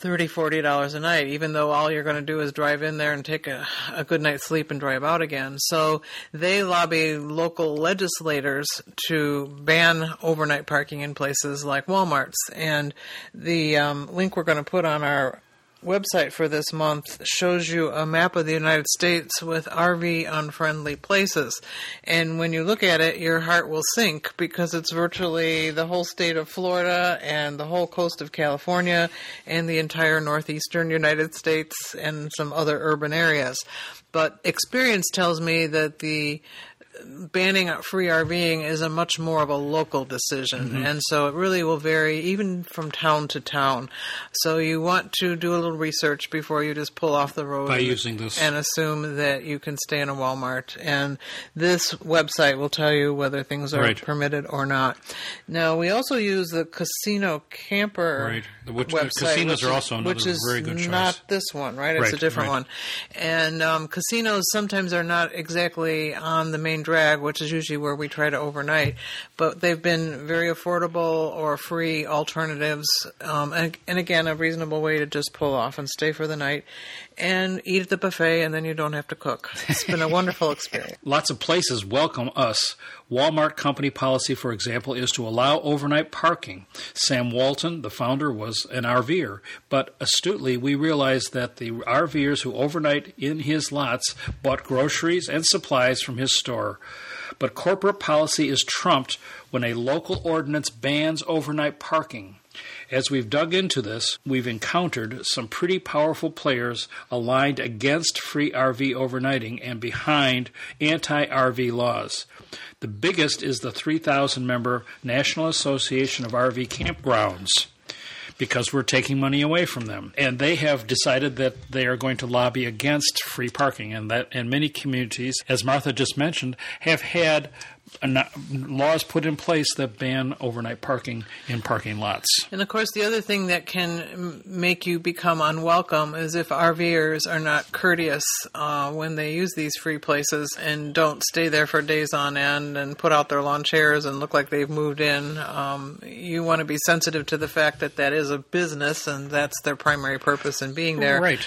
thirty, forty dollars a night, even though all you're going to do is drive in there and take a, a good night's sleep and drive out again. So they lobby local legislators to ban overnight parking in places like Walmart's. And the um, link we're going to put on our website for this month shows you a map of the United States with RV unfriendly places. And when you look at it, your heart will sink because it's virtually the whole state of Florida and the whole coast of California and the entire northeastern United States and some other urban areas. But experience tells me that the banning free RVing is a much more of a local decision, Mm-hmm. and so it really will vary even from town to town. So you want to do a little research before you just pull off the road By and- using this. and assume that you can stay in a Walmart. And this website will tell you whether things are Right. permitted or not. Now we also use the Casino Camper Right. Which- website, casinos which are is- also another which is very good choice. not this one, right? It's a different right. one. And um, casinos sometimes are not exactly on the main drag, which is usually where we try to overnight. But they've been very affordable or free alternatives, um, and, and again, a reasonable way to just pull off and stay for the night and eat at the buffet, and then you don't have to cook. It's been a wonderful experience. Lots of places welcome us. Walmart company policy, for example, is to allow overnight parking. Sam Walton, the founder, was an RVer, but astutely we realized that the RVers who overnight in his lots bought groceries and supplies from his store. But corporate policy is trumped when a local ordinance bans overnight parking. As we've dug into this, we've encountered some pretty powerful players aligned against free RV overnighting and behind anti RV laws. The biggest is the 3,000 member National Association of RV Campgrounds because we're taking money away from them. And they have decided that they are going to lobby against free parking and that and many communities, as Martha just mentioned, have had laws put in place that ban overnight parking in parking lots. And of course, the other thing that can make you become unwelcome is if RVers are not courteous uh, when they use these free places and don't stay there for days on end and put out their lawn chairs and look like they've moved in. Um, you want to be sensitive to the fact that that is a business and that's their primary purpose in being there. Right.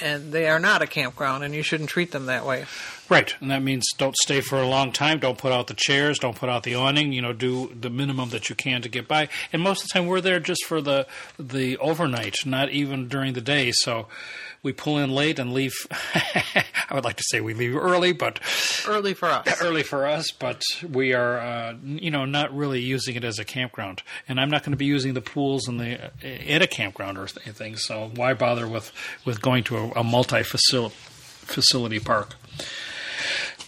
And they are not a campground, and you shouldn't treat them that way. Right, and that means don't stay for a long time. Don't put out the chairs. Don't put out the awning. You know, do the minimum that you can to get by. And most of the time, we're there just for the the overnight, not even during the day. So we pull in late and leave. I would like to say we leave early, but Early for us. early for us. But we are, uh, you know, not really using it as a campground. And I'm not going to be using the pools and the at a campground or anything. So why bother with with going to a, a multi facility park?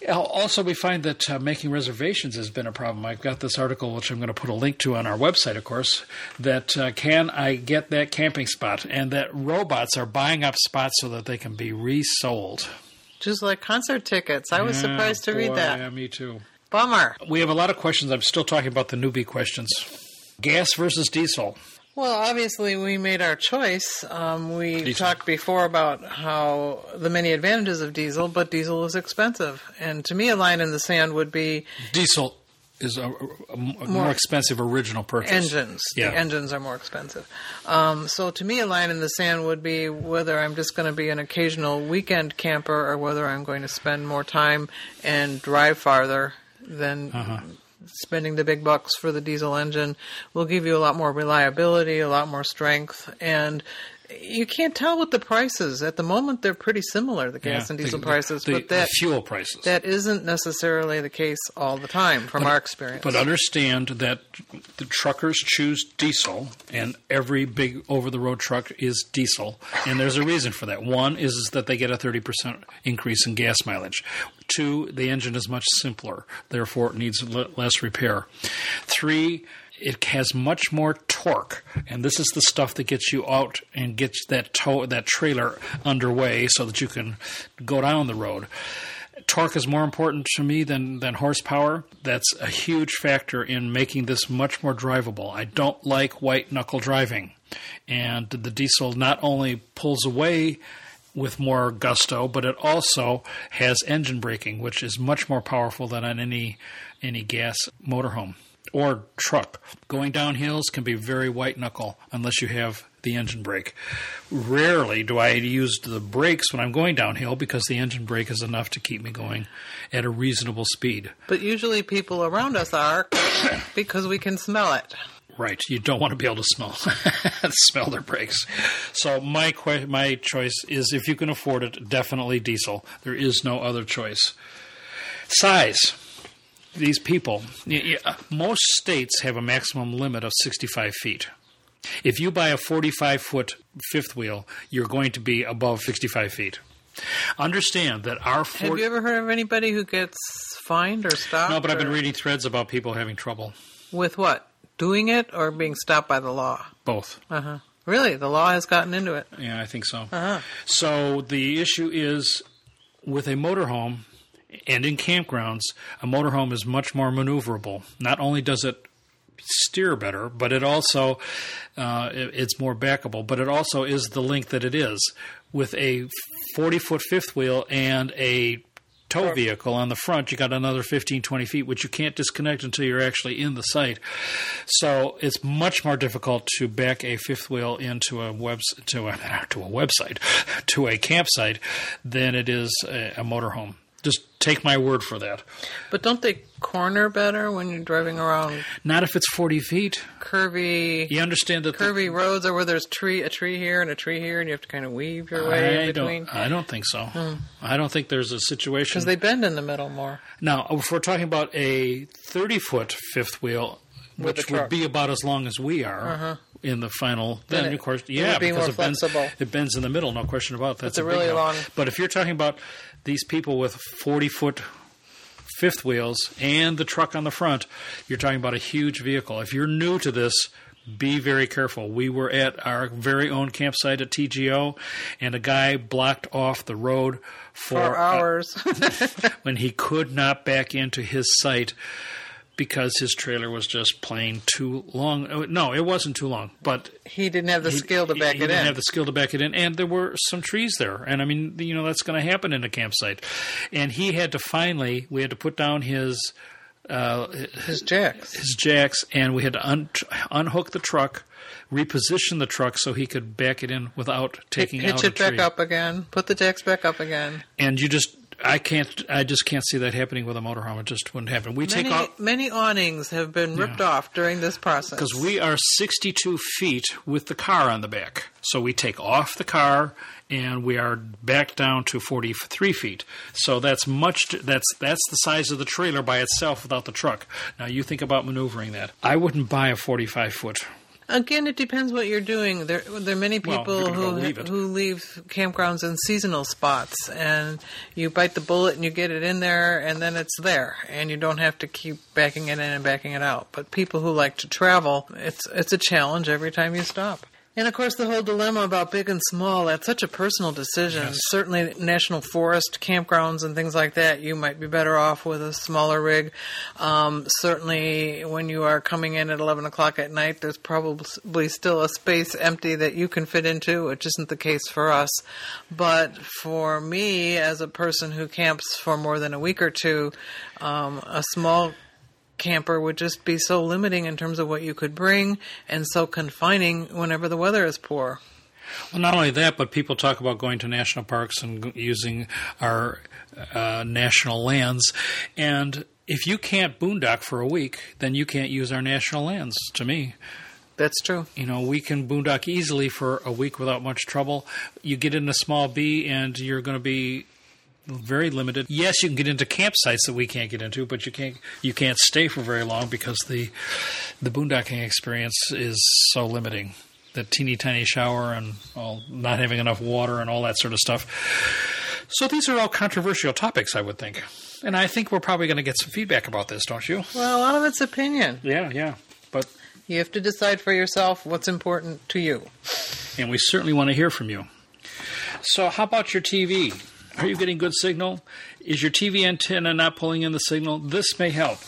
Also, we find that uh, making reservations has been a problem. I've got this article, which I'm going to put a link to on our website, of course, that uh, can I get that camping spot? And that robots are buying up spots so that they can be resold. Just like concert tickets. I was Yeah, surprised to boy, read that. Yeah, me too. Bummer. We have a lot of questions. I'm still talking about the newbie questions. Gas versus diesel. Well, obviously, we made our choice. Um, we Diesel. talked before about how the many advantages of diesel, but diesel is expensive. And to me, a line in the sand would be Diesel is a, a more, expensive original purchase. engines. Yeah. The engines are more expensive. Um, so to me, a line in the sand would be whether I'm just going to be an occasional weekend camper or whether I'm going to spend more time and drive farther than Uh-huh. Spending the big bucks for the diesel engine. Will give you a lot more reliability, a lot more strength, and you can't tell with the prices. At the moment, they're pretty similar, the gas Yeah, and diesel the- prices, the- but that fuel prices. that isn't necessarily the case all the time from our experience. But understand that the truckers choose diesel, and every big over the road truck is diesel. And there's a reason for that. One is, is that they get a 30% increase in gas mileage. Two, the engine is much simpler, therefore, it needs le- less repair. Three, it has much more torque, and this is the stuff that gets you out and gets that tow that trailer underway so that you can go down the road torque is more important to me than, than horsepower. That's a huge factor in making this much more drivable. I don't like white knuckle driving. And the diesel not only pulls away with more gusto, but it also has engine braking, which is much more powerful than on any any gas motorhome or truck. Going down hills can be very white knuckle unless you have the engine brake. Rarely do I use the brakes when I'm going downhill because the engine brake is enough to keep me going at a reasonable speed. But usually people around us are because we can smell it. Right, you don't want to be able to smell smell their brakes. So my que- my choice is if you can afford it, definitely diesel. There is no other choice. Size. These people, y- most states have a maximum limit of 65 feet. If you buy a 45 foot fifth wheel, you're going to be above 65 feet. Understand that our Have you ever heard of anybody who gets fined or stopped? no, but I've been reading threads about people having trouble. With what? Doing it or being stopped by the law? Both. Uh huh. Really? The law has gotten into it. Yeah, I think so. Uh-huh. So the issue is with a motorhome and in campgrounds, a motorhome is much more maneuverable. Not only does it steer better, but it also uh, it- it's more backable. But it also is the length that it is with a forty foot fifth wheel and a tow vehicle on the front you got another 15 20 feet which you can't disconnect until you're actually in the site so it's much more difficult to back a fifth wheel into a web to a to a website to a campsite than it is a, a motorhome just take my word for that But don't they corner better when you're driving around not if it's 40 feet curvy, you understand that the- curvy roads, are where there's tree a tree here and a tree here, and you have to kind of weave your way I in between? don't, I don't think so. I don't think there's a situation. Because they bend in the middle more. Now, if we're talking about a 30 foot fifth wheel, With which would. Uh-huh. be about as long as we are in the final, then, Then it- of course, yeah, be because it bends, it bends in the middle, no question about that. That's It's a big really help. long- But if you're talking about these people with 40 foot fifth wheels and the truck on the front, you're talking about a huge vehicle. If you're new to this, be very careful. We were at our very own campsite at TGO, and a guy blocked off the road for, For hours. when he could not back into his site because his trailer was just plain too long. Uh, No, it wasn't too long, but he didn't have the he- skill to he- back he it didn't in. have the skill to back it in, and there were some trees there, and I mean, you know, that's going to happen in a campsite. And he had to finally, we had to put down his uh, His jacks. his jacks, and we had to un- unhook the truck, reposition the truck so he could back it in without taking Hitch out a it back up again. Put the jacks back up again. And you just, I can't, I just can't see that happening with a motorhome. It just wouldn't happen. We take off many awnings have been ripped off during this process. because we are 62 feet with the car on the back. So we take off the car and we are back down to 43 feet. So that's much. That's that's the size of the trailer by itself without the truck. Now you think about maneuvering that. I wouldn't buy a 45 foot Again, it depends what you're doing. There, there are many people go who leave who leave campgrounds in seasonal spots, and you bite the bullet and you get it in there, and then it's there, and you don't have to keep backing it in and backing it out. But people who like to travel, it's it's a challenge every time you stop. And of course, the whole dilemma about big and small, that's such a personal decision. Yes. Certainly, national forest campgrounds and things like that, you might be better off with a smaller rig. Um, certainly, when you are coming in at 11 o'clock at night, there's probably still a space empty that you can fit into, which isn't the case for us. But for me, as a person who camps for more than a week or two, um, a small camper would just be so limiting in terms of what you could bring and so confining whenever the weather is poor. Well, not only that, but people talk about going to national parks and using our uh, national lands. And if you can't boondock for a week, then you can't use our national lands, to me. That's true. You know, we can boondock easily for a week without much trouble. You get in a small B and you're going to be very limited. Yes, you can get into campsites that we can't get into, but you can't you can't stay for very long because the the boondocking experience is so limiting. The teeny tiny shower and all not having enough water and all that sort of stuff. So these are all controversial topics, I would think. And I think we're probably going to get some feedback about this, don't you? Well, a lot of it's opinion. Yeah, yeah. But You have to decide for yourself what's important to you. and we certainly want to hear from you. So, how about your TV? Are you getting good signal? Is your TV antenna not pulling in the signal? This may help.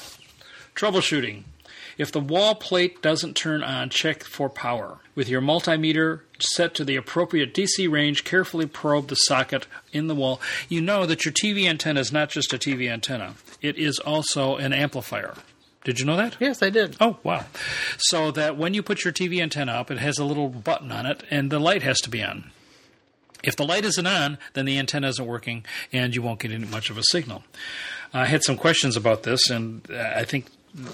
Troubleshooting. If the wall plate doesn't turn on, check for power. With your multimeter set to the appropriate DC range, carefully probe the socket in the wall. You know that your TV antenna is not just a TV antenna, it is also an amplifier. Did you know that? Yes, I did. Oh, wow. So that when you put your TV antenna up, it has a little button on it, and the light has to be on. If the light isn't on, then the antenna isn't working, and you won't get any much of a signal. I had some questions about this, and uh, I think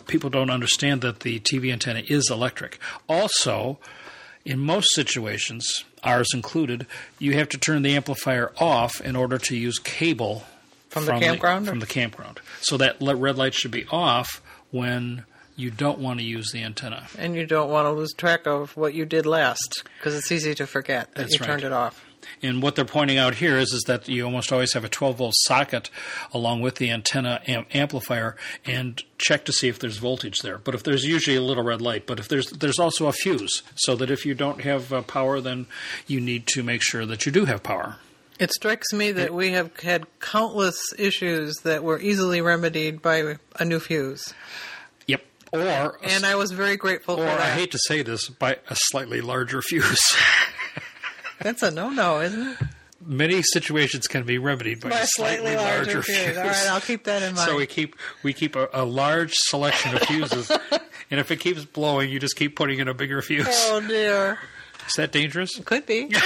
people don't understand that the TV antenna is electric. Also, in most situations, ours included, you have to turn the amplifier off in order to use cable From the campground, or- from the campground. So that red light should be off when you don't want to use the antenna. And you don't want to lose track of what you did last because it's easy to forget that That's you right. turned it off. And what they're pointing out here is, is that you almost always have a 12 volt socket along with the antenna am- amplifier, and check to see if there's voltage there. But if there's usually a little red light, but if there's there's also a fuse, so that if you don't have uh, power, then you need to make sure that you do have power. It strikes me that we have had countless issues that were easily remedied by a new fuse. Yep. Or And I was very grateful for or I hate to say this, by a slightly larger fuse. That's a no-no, isn't it? Many situations can be remedied by, By a a slightly larger fuse. All right, I'll keep that in mind. So we keep we keep a, a large selection of fuses, and if it keeps blowing, you just keep putting in a bigger fuse. oh dear, Is that dangerous? could be.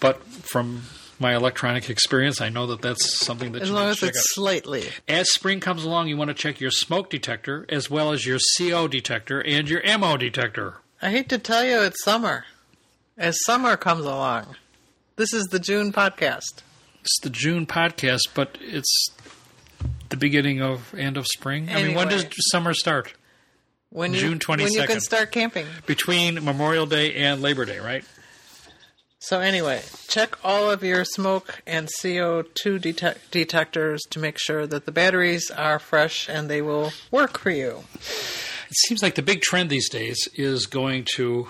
But from my electronic experience, I know that that's something that As you long need as to check it's slightly. As spring comes along, you want to check your smoke detector as well as your CO detector and your MO detector. I hate to tell you, it's summer. As summer comes along, this is the June podcast. It's the June podcast, but it's the beginning of end of spring. I mean, when does summer start? When you, June When you can 22nd. start camping. Between Memorial Day and Labor Day, right? So anyway, check all of your smoke and CO2 detec- detectors to make sure that the batteries are fresh and they will work for you. It seems like the big trend these days is going to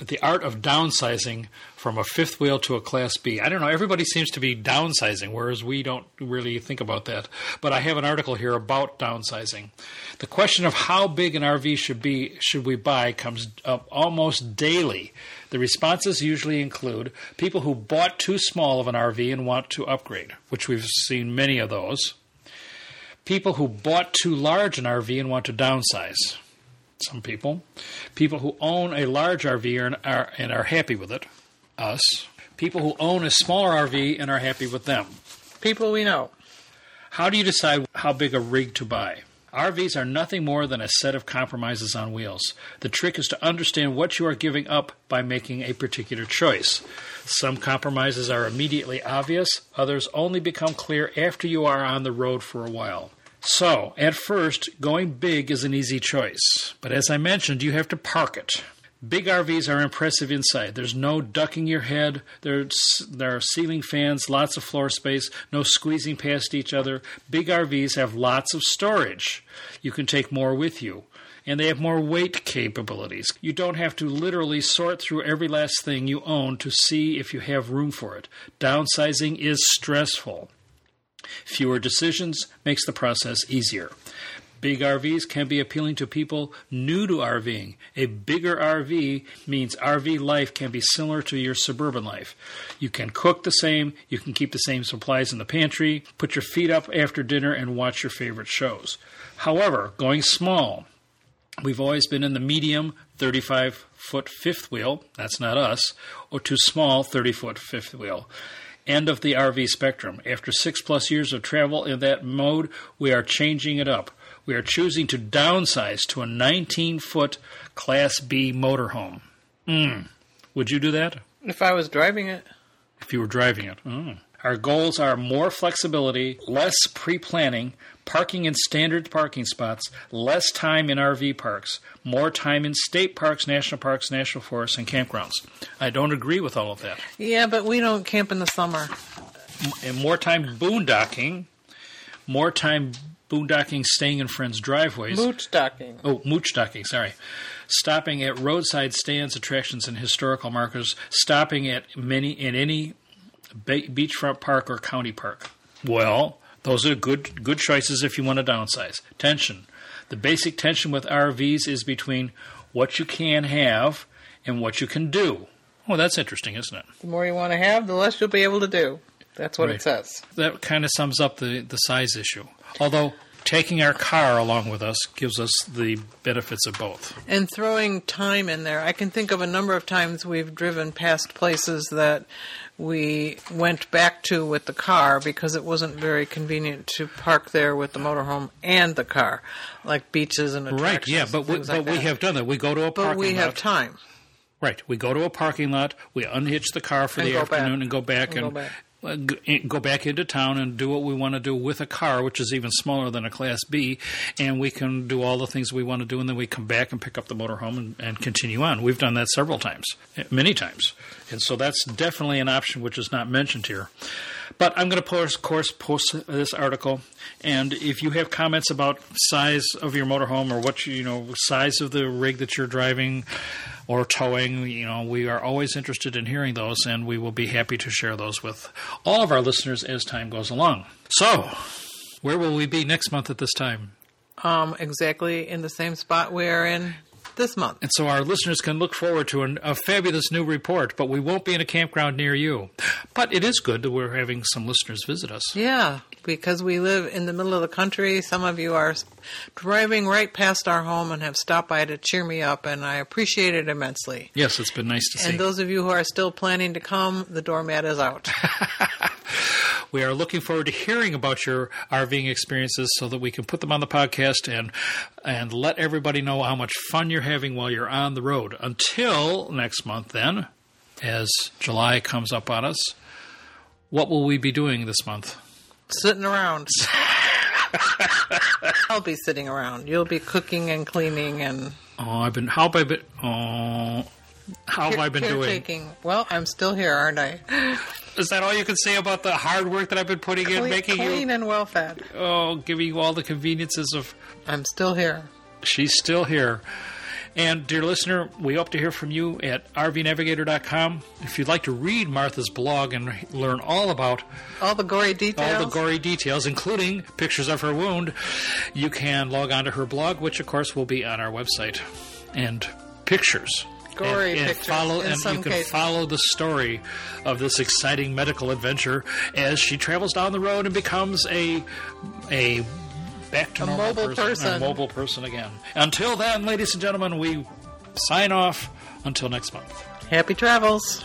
the art of downsizing from a fifth wheel to a class B. I don't know, everybody seems to be downsizing, whereas we don't really think about that. But I have an article here about downsizing. The question of how big an RV should be should we buy comes up almost daily. The responses usually include people who bought too small of an RV and want to upgrade, which we've seen many of those. People who bought too large an RV and want to downsize some people. People who own a large RV and are, and are happy with it, us. People who own a smaller RV and are happy with them. People we know. How do you decide how big a rig to buy? RVs are nothing more than a set of compromises on wheels. The trick is to understand what you are giving up by making a particular choice. Some compromises are immediately obvious, others only become clear after you are on the road for a while. So, at first, going big is an easy choice. But as I mentioned, you have to park it. Big RVs are impressive inside. There's no ducking your head. There's, there are ceiling fans, lots of floor space, no squeezing past each other. Big RVs have lots of storage. You can take more with you. And they have more weight capabilities. You don't have to literally sort through every last thing you own to see if you have room for it. Downsizing is stressful. Fewer decisions makes the process easier. Big RVs can be appealing to people new to RVing. A bigger RV means RV life can be similar to your suburban life. You can cook the same, you can keep the same supplies in the pantry, put your feet up after dinner, and watch your favorite shows. However, going small, we've always been in the medium 35 foot fifth wheel, that's not us, or too small 30 foot fifth wheel end of the RV spectrum. After six plus years of travel in that mode, we are changing it up we are choosing to downsize to a 19 foot Class B motorhome. Mm. Would you do that? If I was driving it. If you were driving it. Oh. Our goals are more flexibility, less pre planning, parking in standard parking spots, less time in RV parks, more time in state parks, national parks, national forests, and campgrounds. I don't agree with all of that. Yeah, but we don't camp in the summer. And more time boondocking, more time boondocking, staying in friends' driveways. Mooch docking. Oh, mooch docking, sorry. Stopping at roadside stands, attractions, and historical markers. Stopping at many in any ba- beachfront park or county park. Well, those are good good choices if you want to downsize. Tension. The basic tension with RVs is between what you can have and what you can do. Oh, that's interesting, isn't it? The more you want to have, the less you'll be able to do. That's what right. it says. That kind of sums up the, the size issue. Although taking our car along with us gives us the benefits of both. And throwing time in there. I can think of a number of times we've driven past places that we went back to with the car because it wasn't very convenient to park there with the motorhome and the car, like beaches and attractions. Right, yeah, but, we, but like we have done that. We go to a parking lot. But we lot. have time. Right. We go to a parking lot, we unhitch the car for and the afternoon back. and go back and, and, go back. Uh, go back into town and do what we want to do with a car, which is even smaller than a Class B, and we can do all the things we want to do, and then we come back and pick up the motorhome and, and continue on. We've done that several times, many times, and so that's definitely an option which is not mentioned here. But I'm going to, post, of course, post this article, and if you have comments about size of your motorhome or what you, you know size of the rig that you're driving or towing, you know, we are always interested in hearing those, and we will be happy to share those with all of our listeners as time goes along. So, where will we be next month at this time? Um, exactly in the same spot we are in this month. And so our listeners can look forward to an, a fabulous new report, but we won't be in a campground near you. But it is good that we're having some listeners visit us. Yeah, because we live in the middle of the country. Some of you are driving right past our home and have stopped by to cheer me up, and I appreciate it immensely. Yes, it's been nice to see. And those of you who are still planning to come, the doormat is out. We are looking forward to hearing about your RVing experiences so that we can put them on the podcast and and let everybody know how much fun you're having while you're on the road. Until next month then, as July comes up on us, what will we be doing this month? Sitting around. I'll be sitting around. You'll be cooking and cleaning and Oh, I've been how have I been oh how have I been doing? Well, I'm still here, aren't I? Is that all you can say about the hard work that I've been putting clean, in, making clean you clean and well fed? Oh, giving you all the conveniences of. I'm still here. She's still here. And, dear listener, we hope to hear from you at rvnavigator.com. If you'd like to read Martha's blog and learn all about all the gory details, all the gory details, including pictures of her wound, you can log on to her blog, which, of course, will be on our website. And pictures gory and, and pictures. follow and you can cases. follow the story of this exciting medical adventure as she travels down the road and becomes a a back to a normal mobile person, person. A mobile person again. Until then, ladies and gentlemen, we sign off. Until next month. Happy travels.